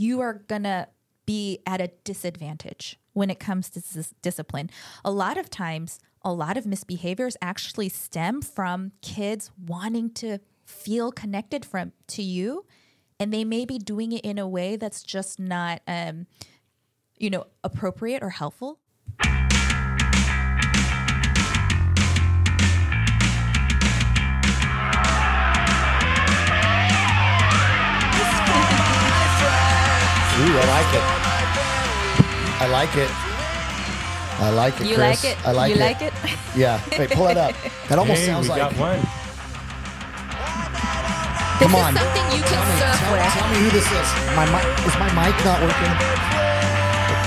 you are gonna be at a disadvantage when it comes to dis- discipline. A lot of times, a lot of misbehaviors actually stem from kids wanting to feel connected from to you, and they may be doing it in a way that's just not, um, you know, appropriate or helpful. Ooh, I like it. I like it. I like it. You Chris. like it? I like you it. like it? Yeah. Wait, pull it up. That almost Hey, sounds we like. got one. This Come is on. something you can surf Tell, with. tell me who this is. My mic is my mic not working?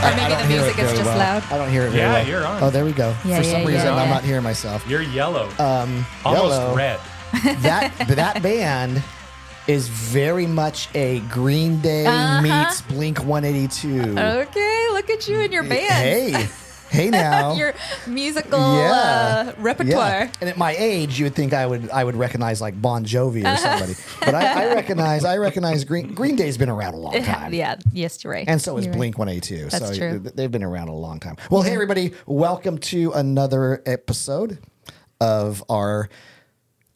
Or maybe don't the music is just well. loud. I don't hear it very Yeah, well. you're on. Oh, there we go. Yeah, For yeah, some yeah, reason, I'm not hearing myself. You're yellow. Um, Almost yellow. red. That that band is very much a Green Day Uh-huh. meets Blink 182. Okay, look at you and your band. Hey, hey now. your musical uh, repertoire. Yeah. And at my age, you would think I would I would recognize like Bon Jovi or somebody, but I, I recognize I recognize Green Green Day's been around a long time. yeah, yes, you're right. And so is You're. Blink 182. That's so true. they've been around a long time. Well, hey, everybody, welcome to another episode of our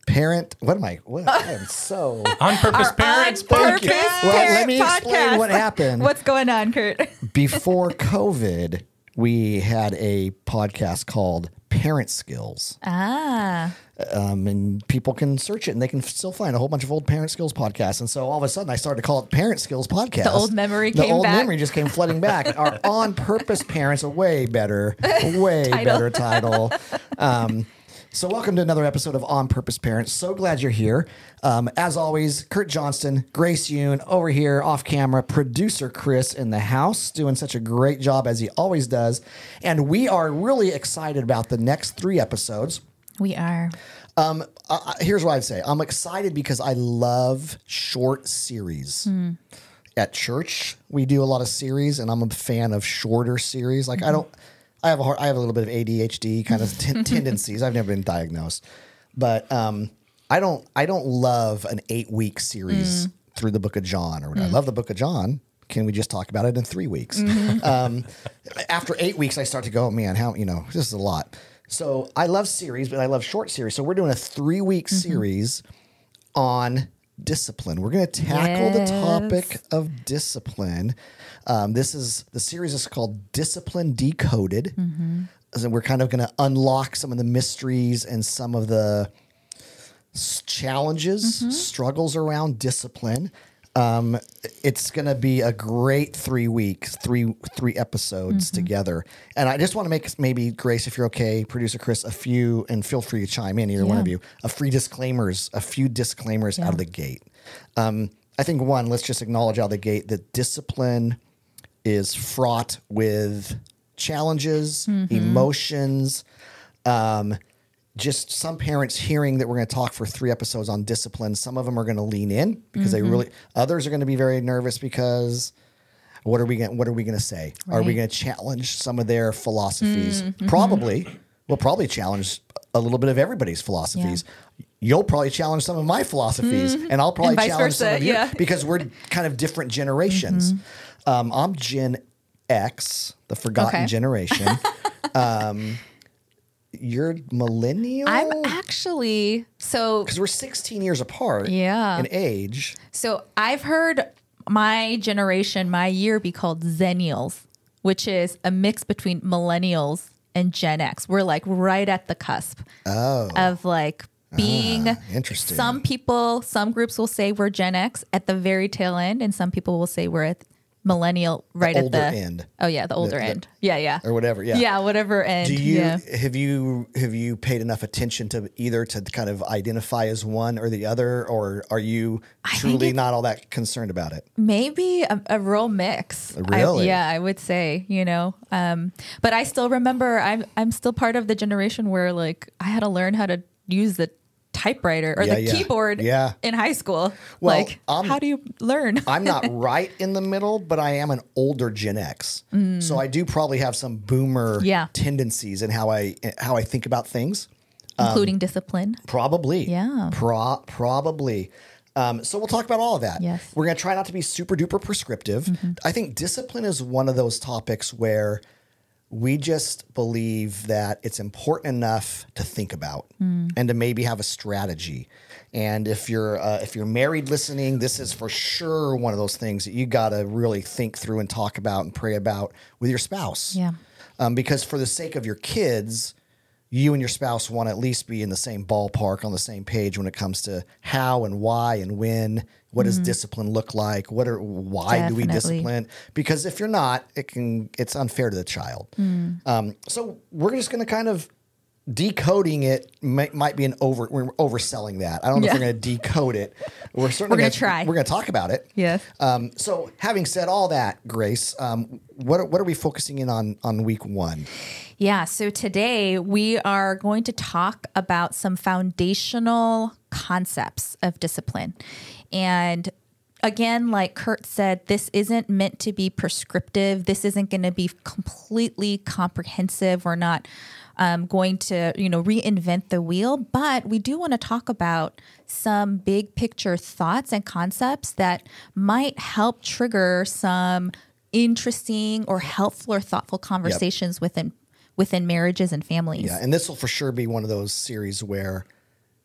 parent. What am I? What, I am so. On purpose parents On Purpose podcast. Well, let Parent me explain what happened. What's going on, Kurt? Before COVID, we had a podcast called Parent Skills. ah, um, and people can search it and they can still find a whole bunch of old parent skills podcasts. And so all of a sudden, I started to call it Parent Skills Podcast. The old memory the came old back. memory just came flooding back. Our on purpose parents, a way better, way Title. better title. Um, so welcome to another episode of On Purpose Parents. So glad you're here. Um, as always, Kurt Johnston, Grace Yoon over here off camera, producer Chris in the house, doing such a great job as he always does. And we are really excited about the next three episodes. we are. Um, uh, here's what I'd say. I'm excited because I love short series. At church, we do a lot of series, and I'm a fan of shorter series. Like I don't, I have a hard, I have a little bit of ADHD kind of ten- tendencies. I've never been diagnosed, but um, I don't, I don't love an eight week series through the Book of John. Or I love the Book of John. Can we just talk about it in three weeks? Um, after eight weeks, I start to go, oh, man, how you know this is a lot. So I love series, but I love short series. So we're doing a three week series on discipline. We're going to tackle the topic of discipline. Um, this is the series is called Discipline Decoded. And we're kind of going to unlock some of the mysteries and some of the challenges, struggles around discipline. Um, it's going to be a great three weeks, three three episodes together. And I just want to make maybe Grace, if you're okay, producer Chris, a few, and feel free to chime in, either one of you, a free disclaimers, a few disclaimers out of the gate. Um, I think one, let's just acknowledge out of the gate that discipline is fraught with challenges, emotions. Um, just some parents hearing that we're going to talk for three episodes on discipline. Some of them are going to lean in because they really. Others are going to be very nervous because what are we going? What are we going to say? Are we going to challenge some of their philosophies? Probably. We'll probably challenge a little bit of everybody's philosophies. You'll probably challenge some of my philosophies, and I'll probably vice challenge some of you yeah. because we're kind of different generations. Um, I'm Gen X, the forgotten Okay. generation. um, you're millennial. I'm actually so because we're 16 years apart. Yeah. in age. so I've heard my generation, my year be called Xennials, which is a mix between millennials and Gen X. We're like right at the cusp Oh, of like being ah, interesting. Some people, some groups will say we're Gen X at the very tail end, and some people will say we're at millennial right at older the end. Oh yeah, the older the- end. Yeah, yeah. or whatever. Yeah. Yeah, whatever end. Do you yeah. have you have you paid enough attention to either to kind of identify as one or the other, or are you truly it- not all that concerned about it? Maybe a, a real mix. I- Really? yeah, I would say, you know. Um, but I still remember I'm I'm still part of the generation where like I had to learn how to use the typewriter or Yeah, the yeah. keyboard Yeah. in high school. Well, like how do you learn? I'm not right in the middle, but I am an older Gen X, so I do probably have some boomer Mm. Yeah. tendencies in how I how I think about things. including discipline. Probably. Yeah. Pro- probably. Um, so we'll talk about all of that. Yes. Mm-hmm. We're going to try not to be super duper prescriptive. I think discipline is one of those topics where we just believe that it's important enough to think about Mm. and to maybe have a strategy. And if you're uh, if you're married listening, this is for sure one of those things that you got to really think through and talk about and pray about with your spouse. Yeah. Um, because for the sake of your kids, you and your spouse want to at least be in the same ballpark on the same page when it comes to how and why and when. What does discipline look like? What are why do we Mm-hmm. Discipline? Because if you're not, it can it's unfair to the child. Mm. Um, so we're just going to kind of decoding it might, might be an over we're overselling that. I don't know if we're going to decode it. We're certainly We're gonna gonna- try. We're going to talk about it. Yes. Um, so having said all that, Grace, um, what are, what are we focusing in on on week one? Yeah, so today we are going to talk about some foundational concepts of discipline. And again, like Kurt said, this isn't meant to be prescriptive. This isn't going to be completely comprehensive. We're not um, going to, you know, reinvent the wheel, but we do want to talk about some big picture thoughts and concepts that might help trigger some interesting or helpful or thoughtful conversations within within marriages and families. Yeah, and this will for sure be one of those series where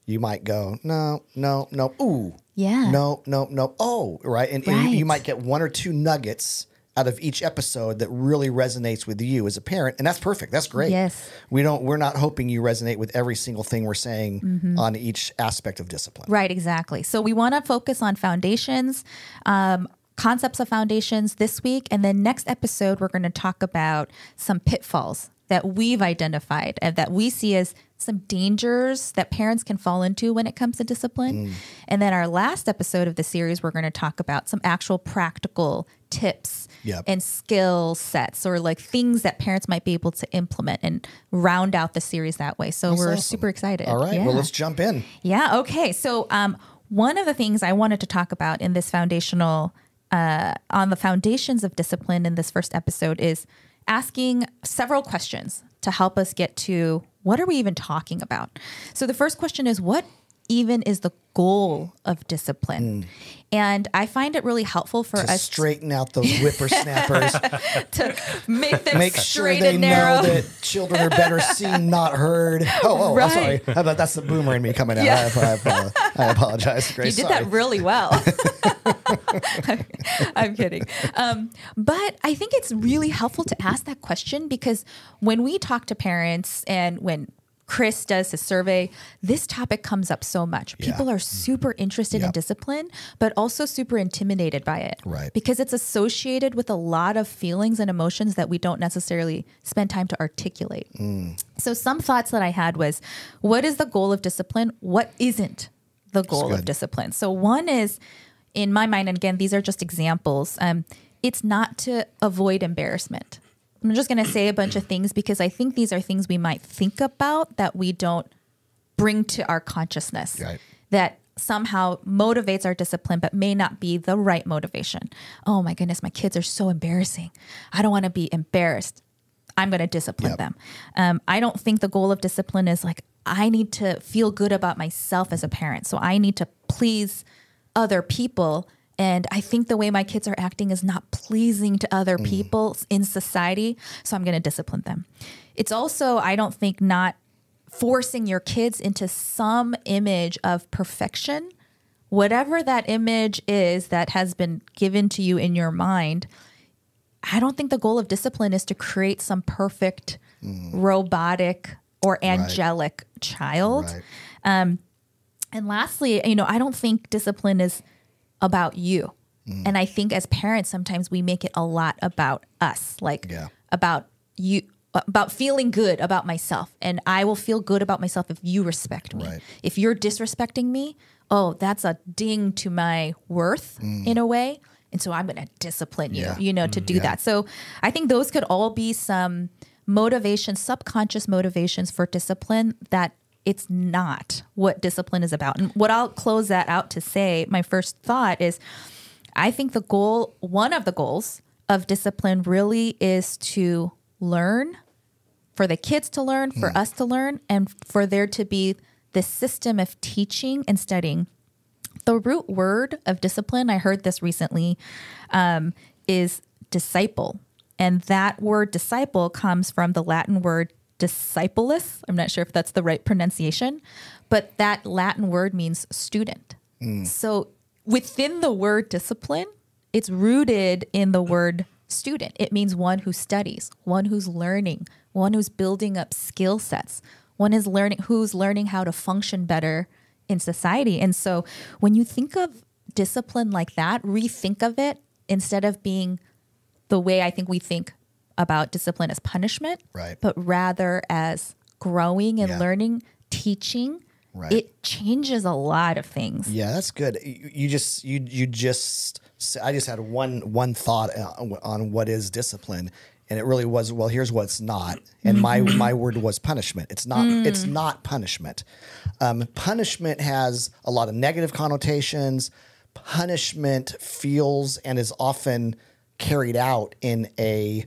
you might go, no, no, no, ooh, Yeah. no, no, no, oh, right, and, and you, you might get one or two nuggets out of each episode that really resonates with you as a parent, and that's perfect. That's great. Yes. we don't. We're not hoping you resonate with every single thing we're saying Mm-hmm. on each aspect of discipline. Right, exactly. So we want to focus on foundations, um, concepts of foundations this week. And then next episode, we're going to talk about some pitfalls that we've identified and that we see as some dangers that parents can fall into when it comes to discipline. And then our last episode of the series, we're going to talk about some actual practical tips Yep. and skill sets or like things that parents might be able to implement and round out the series that way. So we're awesome. super excited. All right, Yeah. well, let's jump in. Yeah. Okay. So, um, one of the things I wanted to talk about in this foundational, uh, on the foundations of discipline in this first episode is asking several questions to help us get to what are we even talking about. So, the first question is what even is the goal of discipline? And I find it really helpful for. To us straighten out those whippersnappers, to make them make sure they and narrow. know that children are better seen, not heard. Oh, oh, I'm sorry. About that's the boomer in me coming out? Yeah. I, I, apologize. I apologize, Grace. You did Sorry. that really well. I'm kidding. Um, but I think it's really helpful to ask that question because when we talk to parents and when Chris does his survey, this topic comes up so much. Yeah. People are super interested in discipline, but also super intimidated by it. Right. Because it's associated with a lot of feelings and emotions that we don't necessarily spend time to articulate. So, some thoughts that I had was what is the goal of discipline? What isn't the goal of discipline? So, one is, in my mind, and again, these are just examples, um, it's not to avoid embarrassment. I'm just going to say a bunch of things because I think these are things we might think about that we don't bring to our consciousness Right. that somehow motivates our discipline but may not be the right motivation. Oh my goodness, my kids are so embarrassing. I don't want to be embarrassed. I'm going to discipline Yep. them. Um, I don't think the goal of discipline is like, I need to feel good about myself as a parent. So I need to please other people. And I think the way my kids are acting is not pleasing to other mm. people in society. So I'm going to discipline them. It's also, I don't think, not forcing your kids into some image of perfection, whatever that image is that has been given to you in your mind. I don't think the goal of discipline is to create some perfect, mm. robotic, or angelic child. Right. Um, and lastly, you know, I don't think discipline is about you. Mm. And I think as parents, sometimes we make it a lot about us, like Yeah. about you, about feeling good about myself. And I will feel good about myself if you respect me. Right. If you're disrespecting me, oh, that's a ding to my worth in a way. And so I'm going to discipline you, Mm. Yeah. you know, to do Yeah. that. So I think those could all be some motivations, subconscious motivations for discipline that it's not what discipline is about. And what I'll close that out to say, my first thought is I think the goal, one of the goals of discipline really is to learn, for the kids to learn, for us to learn, and for there to be this system of teaching and studying The root word of discipline, I heard this recently, um, is disciple. And that word disciple comes from the Latin word discipulus. I'm not sure if that's the right pronunciation, but that Latin word means student. Mm. So within the word discipline, it's rooted in the word student. It means one who studies, one who's learning, one who's building up skill sets, one is learning who's learning how to function better in society. And so when you think of discipline like that, rethink of it instead of being the way I think we think about discipline as punishment, Right. but rather as growing and Yeah. learning, teaching. Right. It changes a lot of things. Yeah, that's good. You, just you you just I just had one one thought uh, on what is discipline, and it really was well. Here's what's not, and my my word was punishment. It's not. It's not punishment. Um, punishment has a lot of negative connotations. Punishment feels and is often carried out in a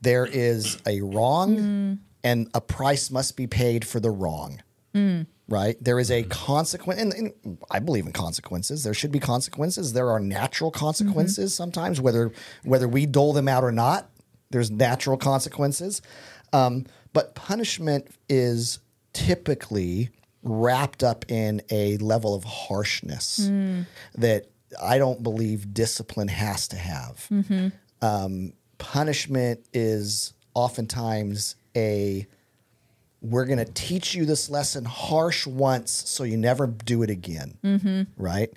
there is a wrong mm. and a price must be paid for the wrong mm. right? There is a consequence, and, and I believe in consequences. There should be consequences. There are natural consequences mm-hmm. sometimes, whether whether we dole them out or not. There's natural consequences, um, but punishment is typically wrapped up in a level of harshness mm. that I don't believe discipline has to have. Mm-hmm. Um, punishment is oftentimes a we're going to teach you this lesson harsh once so you never do it again. Right?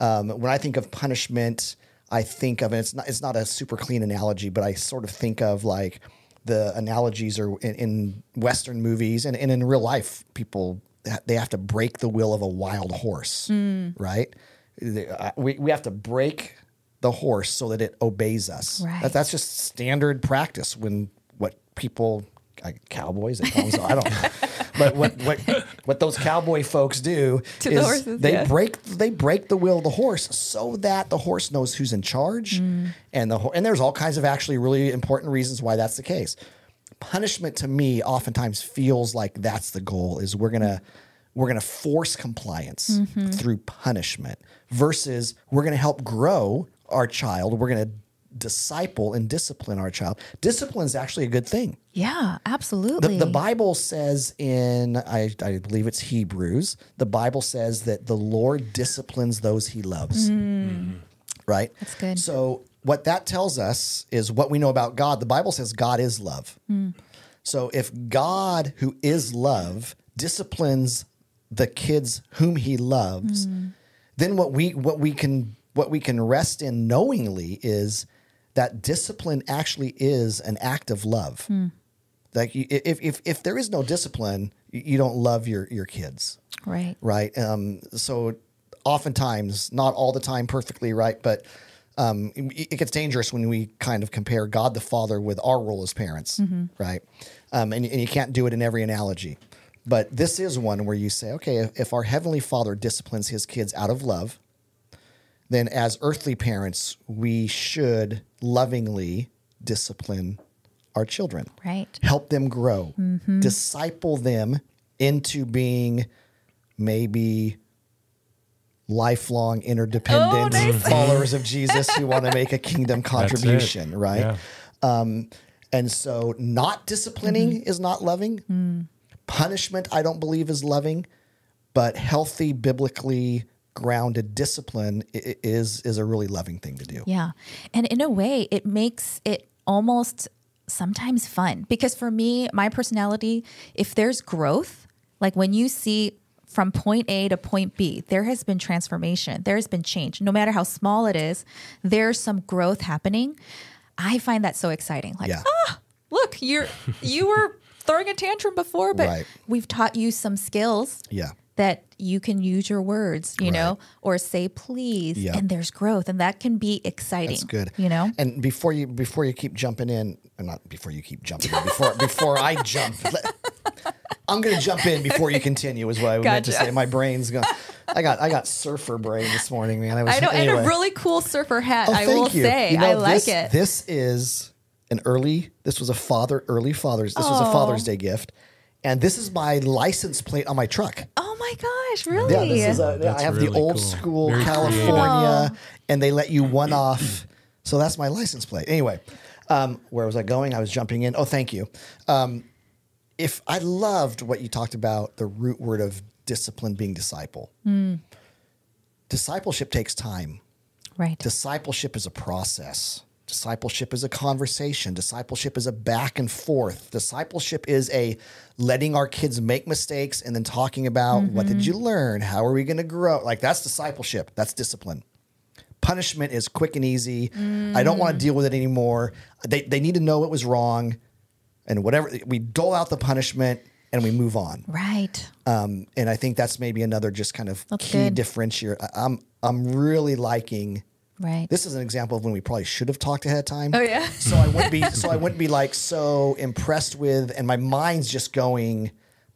Um, when i think of punishment i think of and it's not it's not a super clean analogy but i sort of think of like the analogies are in, in western movies and, and in real life people they have to break the will of a wild horse. Right? Uh, we, we have to break the horse so that it obeys us Right. That- that's just standard practice when what people like cowboys they call them, so I don't know. but what what what those cowboy folks do To the is horses, they yeah. break they break the will of the horse so that the horse knows who's in charge Mm. and the and there's all kinds of actually really important reasons why that's the case punishment to me oftentimes feels like that's the goal is we're gonna we're gonna force compliance Mm-hmm. through punishment versus we're gonna help grow our child we're gonna disciple and discipline our child discipline is actually a good thing Yeah, absolutely. the Bible says in, I, I believe it's Hebrews, the Bible says that the Lord disciplines those he loves. Mm. Mm-hmm. Right? That's good. So, what that tells us is what we know about God. The Bible says God is love. Mm. So, if God, who is love, disciplines the kids whom he loves, mm. then what we what we can what we can rest in knowingly is that discipline actually is an act of love. Like you, if if if there is no discipline, you don't love your your kids, right. right? Um, so oftentimes, not all the time, perfectly right, but um, it, gets dangerous when we kind of compare God the Father with our role as parents, right? Um, and, and you can't do it in every analogy. But this is one where you say, okay, if, if our Heavenly Father disciplines his kids out of love, then as earthly parents, we should lovingly discipline our children Right. help them grow, mm-hmm. disciple them into being maybe lifelong interdependent Oh, nice. followers of Jesus who want to make a kingdom contribution, right? Yeah. Um, and so, not disciplining mm-hmm. is not loving. Mm. Punishment, I don't believe, is loving, but healthy, biblically grounded discipline is is a really loving thing to do. Yeah. And in a way, it makes it almost sometimes fun because for me, my personality, if there's growth, like when you see from point A to point B, there has been transformation, there has been change. No matter how small it is, there's some growth happening. I find that so exciting. Like, Yeah. ah, look, you're you were throwing a tantrum before, but Right. we've taught you some skills Yeah. That you can use your words, you know, or say please, Yep. and there's growth, and that can be exciting. That's good. you know. And before you before you keep jumping in, or not before you keep jumping in, before before I jump, let- I'm going to jump in before you continue. Is what I meant to say. My brain's going. I got I got surfer brain this morning, man. I, was, I know, anyway. and a really cool surfer hat. Oh, I will you. say, You know, I like this, it. This is an early. This was a father early Father's. This was a Father's Day gift, and this is my license plate on my truck. oh my gosh, really? Yeah, this is a, That's I have really the old cool. school Very California, and they let you one off. So that's my license plate. Anyway, um, where was I going? I was jumping in. Oh, thank you. Um, if I loved what you talked about, the root word of discipline being disciple. Discipleship takes time. right. Discipleship is a process. Discipleship is a conversation. Discipleship is a back and forth. Discipleship is a letting our kids make mistakes and then talking about what did you learn? How are we going to grow? Like that's discipleship. That's discipline. Punishment is quick and easy. I don't want to deal with it anymore. They, they need to know it was wrong. And whatever, we dole out the punishment and we move on. right. Um, and I think that's maybe another just kind of That's key good. differentiator. I'm, I'm really liking Right. this is an example of when we probably should have talked ahead of time. oh yeah. So I wouldn't be so I wouldn't be like so impressed with and my mind's just going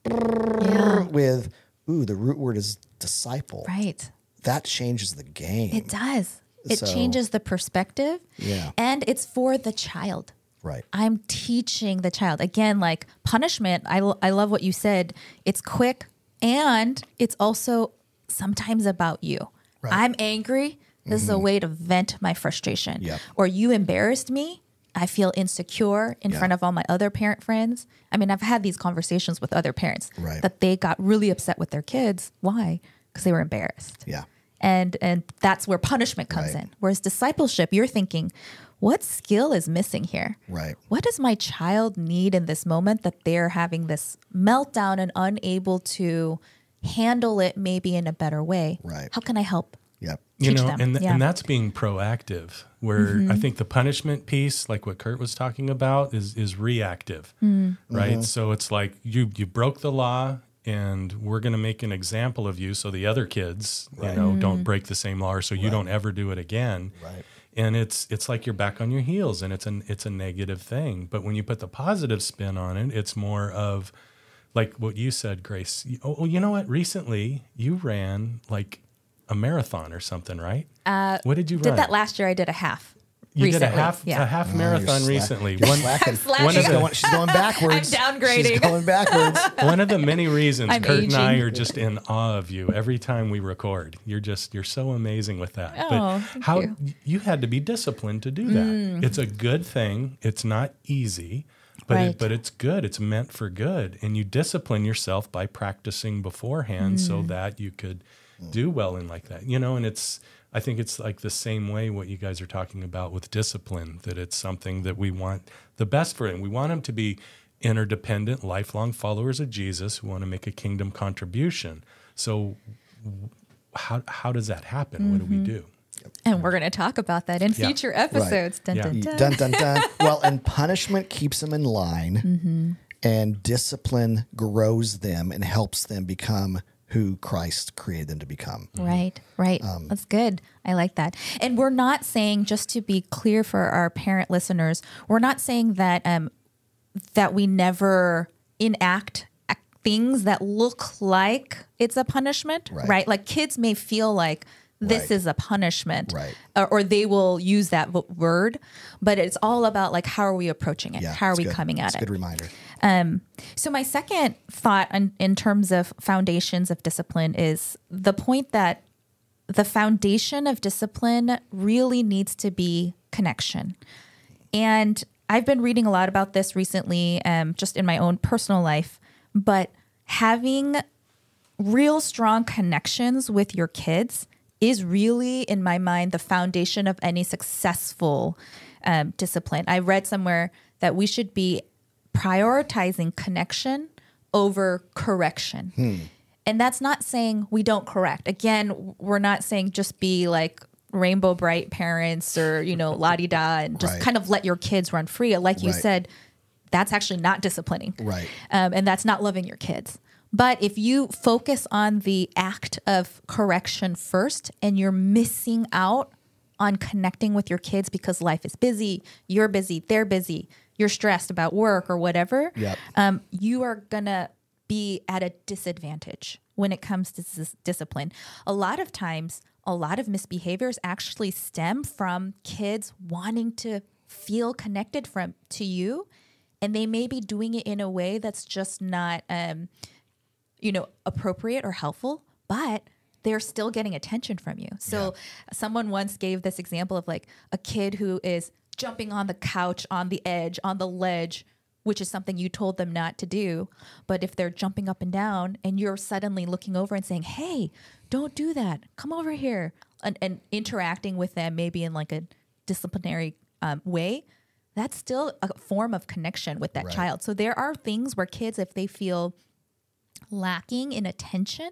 yeah. with ooh, the root word is disciple. Right. That changes the game. It does. It So- changes the perspective. Yeah. And it's for the child. Right. I'm teaching the child. Again, like punishment, I, I love what you said. It's quick and it's also sometimes about you. Right. I'm angry. This is a mm-hmm. way to vent my frustration. Yep. Or you embarrassed me. I feel insecure in Yeah. front of all my other parent friends. I mean, I've had these conversations with other parents Right. that they got really upset with their kids. Why? Because they were embarrassed Yeah. and and that's where punishment comes Right. in whereas discipleship you're thinking what skill is missing here Right. what does my child need in this moment that they're having this meltdown and unable to handle it maybe in a better way Right. how can i help Yep. you teach know them. and, th- Yeah. Mm-hmm. and that's being proactive where i think the punishment piece like what kurt was talking about is is reactive Mm. right so it's like you you broke the law and we're going to make an example of you so the other kids you know Mm. don't break the same law or so you don't ever do it again Right. and it's it's like you're back on your heels and it's an it's a negative thing but when you put the positive spin on it it's more of like what you said grace oh, oh, you know what recently you ran like a marathon or something right uh, what did you did run that last year i did a half you recently. did a half yeah a half Oh, you're marathon slack- recently one slacking. slacking. one of She's the going, she's going backwards. I'm downgrading. She's going backwards. one of the many reasons I'm Kurt and I are just in awe of you every time we record. You're just you're so amazing with that. Oh, but thank how you. you had to be disciplined to do that. Mm. It's a good thing. It's not easy, but Right. it, but it's good. It's meant for good, and you discipline yourself by practicing beforehand Mm. so that you could do well in like that. You know, and it's I think it's like the same way what you guys are talking about with discipline that it's something that we want the best for them. We want them to be interdependent, lifelong followers of Jesus who want to make a kingdom contribution. So how how does that happen? What do we do? and we're going to talk about that in Yeah. future episodes dun, Yeah. dun, dun. dun dun dun. Well, and punishment keeps them in line, Mm-hmm. and discipline grows them and helps them become who Christ created them to become. Right, right. Um, That's good. I like that. And we're not saying, just to be clear for our parent listeners, we're not saying that um, that we never enact things that look like it's a punishment, Right. right? Like kids may feel like this Right. is a punishment, Right. or, or they will use that word, but it's all about like how are we approaching it? Yeah, how are we good. coming at It's it? Good reminder. So my second thought in, in terms of foundations of discipline is the point that the foundation of discipline really needs to be connection. And I've been reading a lot about this recently, um, just in my own personal life, but having real strong connections with your kids is really, in my mind, the foundation of any successful um, discipline. I read somewhere that we should be prioritizing connection over correction. And that's not saying we don't correct. Again, we're not saying just be like Rainbow Brite parents or, you know, la di da and just Right. kind of let your kids run free. Like you Right. said, that's actually not disciplining Right. um, and that's not loving your kids. But if you focus on the act of correction first and you're missing out on connecting with your kids because life is busy, you're busy, they're busy, you're stressed about work or whatever, Yep. um, you are going to be at a disadvantage when it comes to dis- discipline. A lot of times, a lot of misbehaviors actually stem from kids wanting to feel connected from to you and they may be doing it in a way that's just not um, you know, appropriate or helpful, but they're still getting attention from you. So someone once gave this example of like a kid who is jumping on the couch, on the edge, on the ledge, which is something you told them not to do. But if they're jumping up and down and you're suddenly looking over and saying, Hey, don't do that. Come over here. And, and interacting with them, maybe in like a disciplinary um, way, that's still a form of connection with that Right. child. So there are things where kids, if they feel lacking in attention,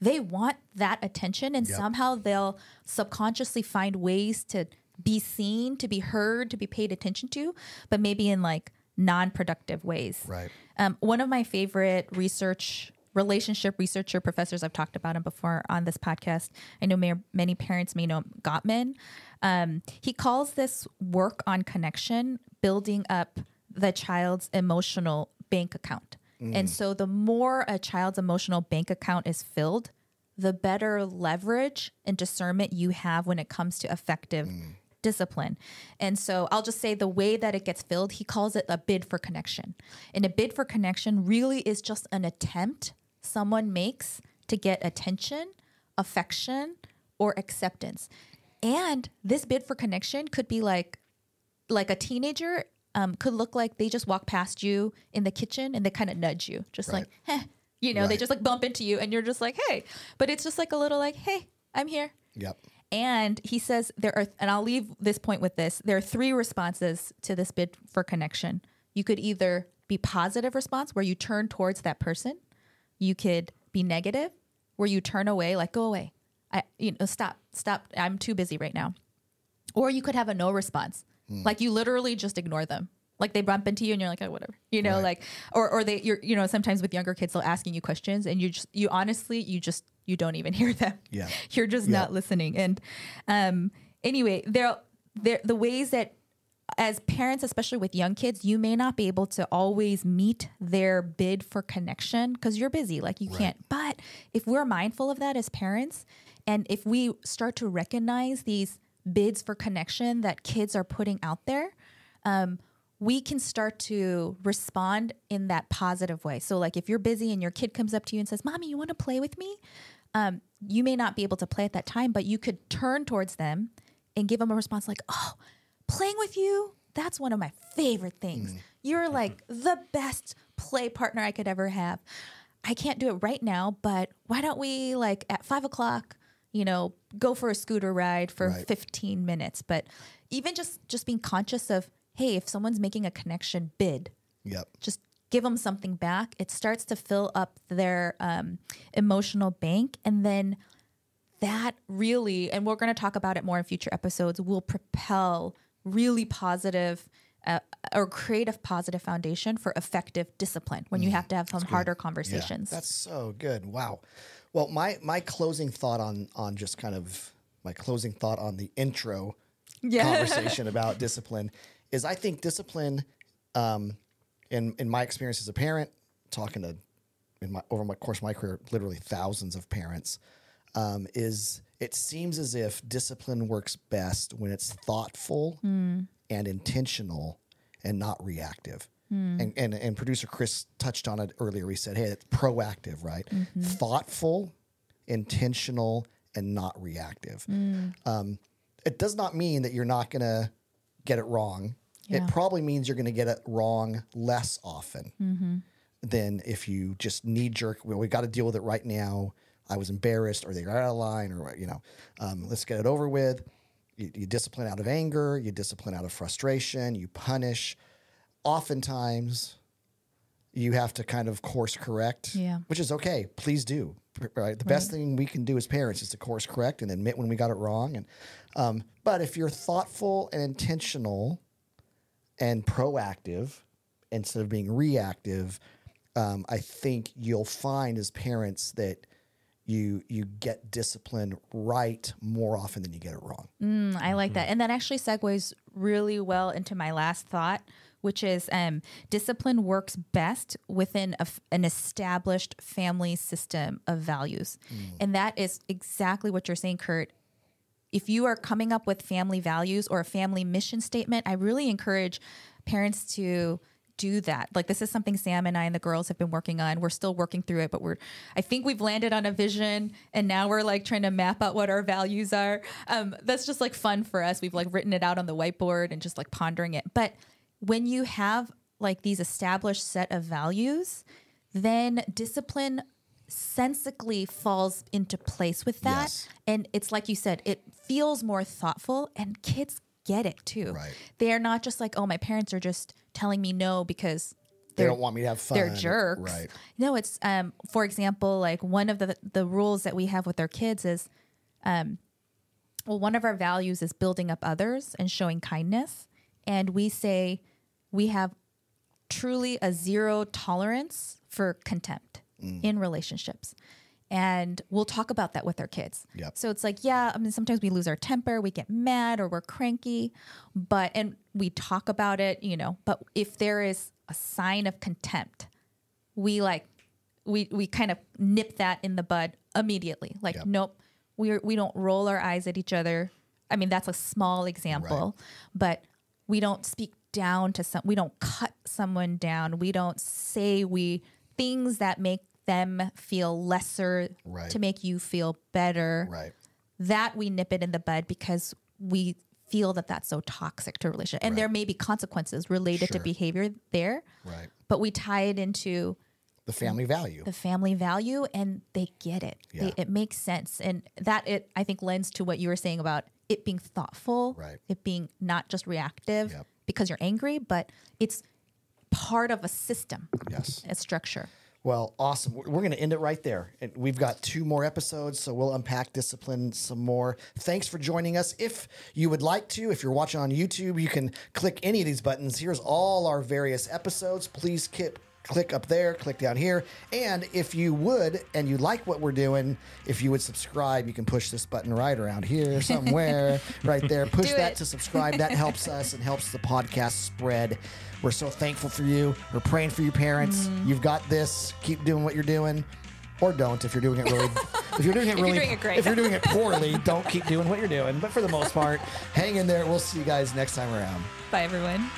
they want that attention and Yep. somehow they'll subconsciously find ways to be seen, to be heard, to be paid attention to, but maybe in like non-productive ways. Right. Um, one of my favorite research relationship researcher professors I've talked about him before on this podcast. I know may, many parents may know Gottman. Um, he calls this work on connection building up the child's emotional bank account. And so the more a child's emotional bank account is filled, the better leverage and discernment you have when it comes to effective discipline. And so I'll just say the way that it gets filled, he calls it a bid for connection. And a bid for connection really is just an attempt someone makes to get attention, affection, or acceptance. And this bid for connection could be like like a teenager um, could look like they just walk past you in the kitchen and they kind of nudge you, just Right. like, hey, you know, they just like bump into you and you're just like, hey, but it's just like a little like, hey, I'm here. Yep. And he says there are, and I'll leave this point with this there are three responses to this bid for connection. You could either be positive response where you turn towards that person, you could be negative where you turn away, like, go away. I, you know, stop, stop. I'm too busy right now. Or you could have a no response. Hmm. Like you literally just ignore them. Like they bump into you and you're like, oh, whatever. You know, Right. like, or, or they, you're, you know, sometimes with younger kids, they'll asking you questions and you just, you honestly, you just, you don't even hear them. Yeah. You're just Yeah. not listening. And um, anyway, there, there, the ways that as parents, especially with young kids, you may not be able to always meet their bid for connection because you're busy, like you can't. But if we're mindful of that as parents, and if we start to recognize these bids for connection that kids are putting out there, um, we can start to respond in that positive way. So, like if you're busy and your kid comes up to you and says, Mommy, you want to play with me? Um, you may not be able to play at that time, but you could turn towards them and give them a response like, Oh, playing with you, that's one of my favorite things. You're like the best play partner I could ever have. I can't do it right now, but why don't we like at five o'clock, you know, go for a scooter ride for Right. 15 minutes. But even just just being conscious of, hey, if someone's making a connection bid, Yep. just give them something back. It starts to fill up their um, emotional bank, and then that really, and we're going to talk about it more in future episodes, will propel really positive uh, or create a positive foundation for effective discipline when you have to have some harder conversations. Yeah, that's so good. Wow. Well, my my closing thought on on just kind of my closing thought on the intro Yeah. conversation about discipline is I think discipline, um, in in my experience as a parent, talking to in my over my course of my career, literally thousands of parents, um, is it seems as if discipline works best when it's thoughtful and intentional and not reactive. And, and and producer Chris touched on it earlier. He said, "Hey, it's proactive, right? Thoughtful, intentional, and not reactive." Um, it does not mean that you're not going to get it wrong. Yeah. It probably means you're going to get it wrong less often than if you just knee jerk. Well, we got to deal with it right now. I was embarrassed, or they got out of line, or you know, um, let's get it over with. You, you discipline out of anger. You discipline out of frustration. You punish. Oftentimes, you have to kind of course correct, Yeah. which is okay. Please do. Right. The best thing we can do as parents is to course correct and admit when we got it wrong. And um, but if you're thoughtful and intentional and proactive instead of being reactive, um, I think you'll find as parents that you you get discipline right more often than you get it wrong. Mm, I like that. And that actually segues really well into my last thought, which is um, discipline works best within a an established family system of values. And that is exactly what you're saying, Kurt. If you are coming up with family values or a family mission statement, I really encourage parents to do that. Like this is something Sam and I and the girls have been working on. We're still working through it, but we're I think we've landed on a vision and now we're like trying to map out what our values are. Um, that's just like fun for us. We've like written it out on the whiteboard and just like pondering it. But when you have like these established set of values, then discipline sensically falls into place with that. Yes. And it's like you said, it feels more thoughtful and kids get it too. Right. They are not just like, oh, my parents are just telling me no because They don't want me to have fun. they're jerks. Right. No, it's um for example, like one of the the rules that we have with our kids is um well one of our values is building up others and showing kindness and we say we have truly a zero tolerance for contempt Mm. in relationships. And we'll talk about that with our kids. Yep. So it's like, yeah, I mean, sometimes we lose our temper, we get mad or we're cranky, but, and we talk about it, you know, but if there is a sign of contempt, we like, we, we kind of nip that in the bud immediately. Like, Yep. nope, we're, we don't roll our eyes at each other. I mean, that's a small example, but we don't speak down to some, we don't cut someone down. We don't say we, things that make them feel lesser Right. to make you feel better Right. that we nip it in the bud because we feel that that's so toxic to a relationship and there may be consequences related to behavior there Right. but we tie it into The family value. the family value and they get it Yeah. They- it makes sense and that it i think lends to what you were saying about it being thoughtful Right. it being not just reactive Yep. Because you're angry but it's part of a system Yes. a structure Well, awesome. We're going to end it right there. And we've got two more episodes, so we'll unpack discipline some more. Thanks for joining us. If you would like to, if you're watching on YouTube, you can click any of these buttons. Here's all our various episodes. Please keep, click up there, click down here. And if you would, and you like what we're doing, if you would subscribe, you can push this button right around here somewhere, right there. Push Do that it. to subscribe. That helps us and helps the podcast spread. We're so thankful for you. We're praying for you, parents. Mm. You've got this. Keep doing what you're doing, or don't if you're doing it really. if you're doing it you're really, doing it great. if you're doing it poorly, don't keep doing what you're doing. But for the most part, hang in there. We'll see you guys next time around. bye everyone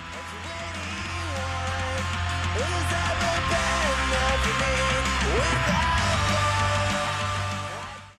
Is that the of me? Without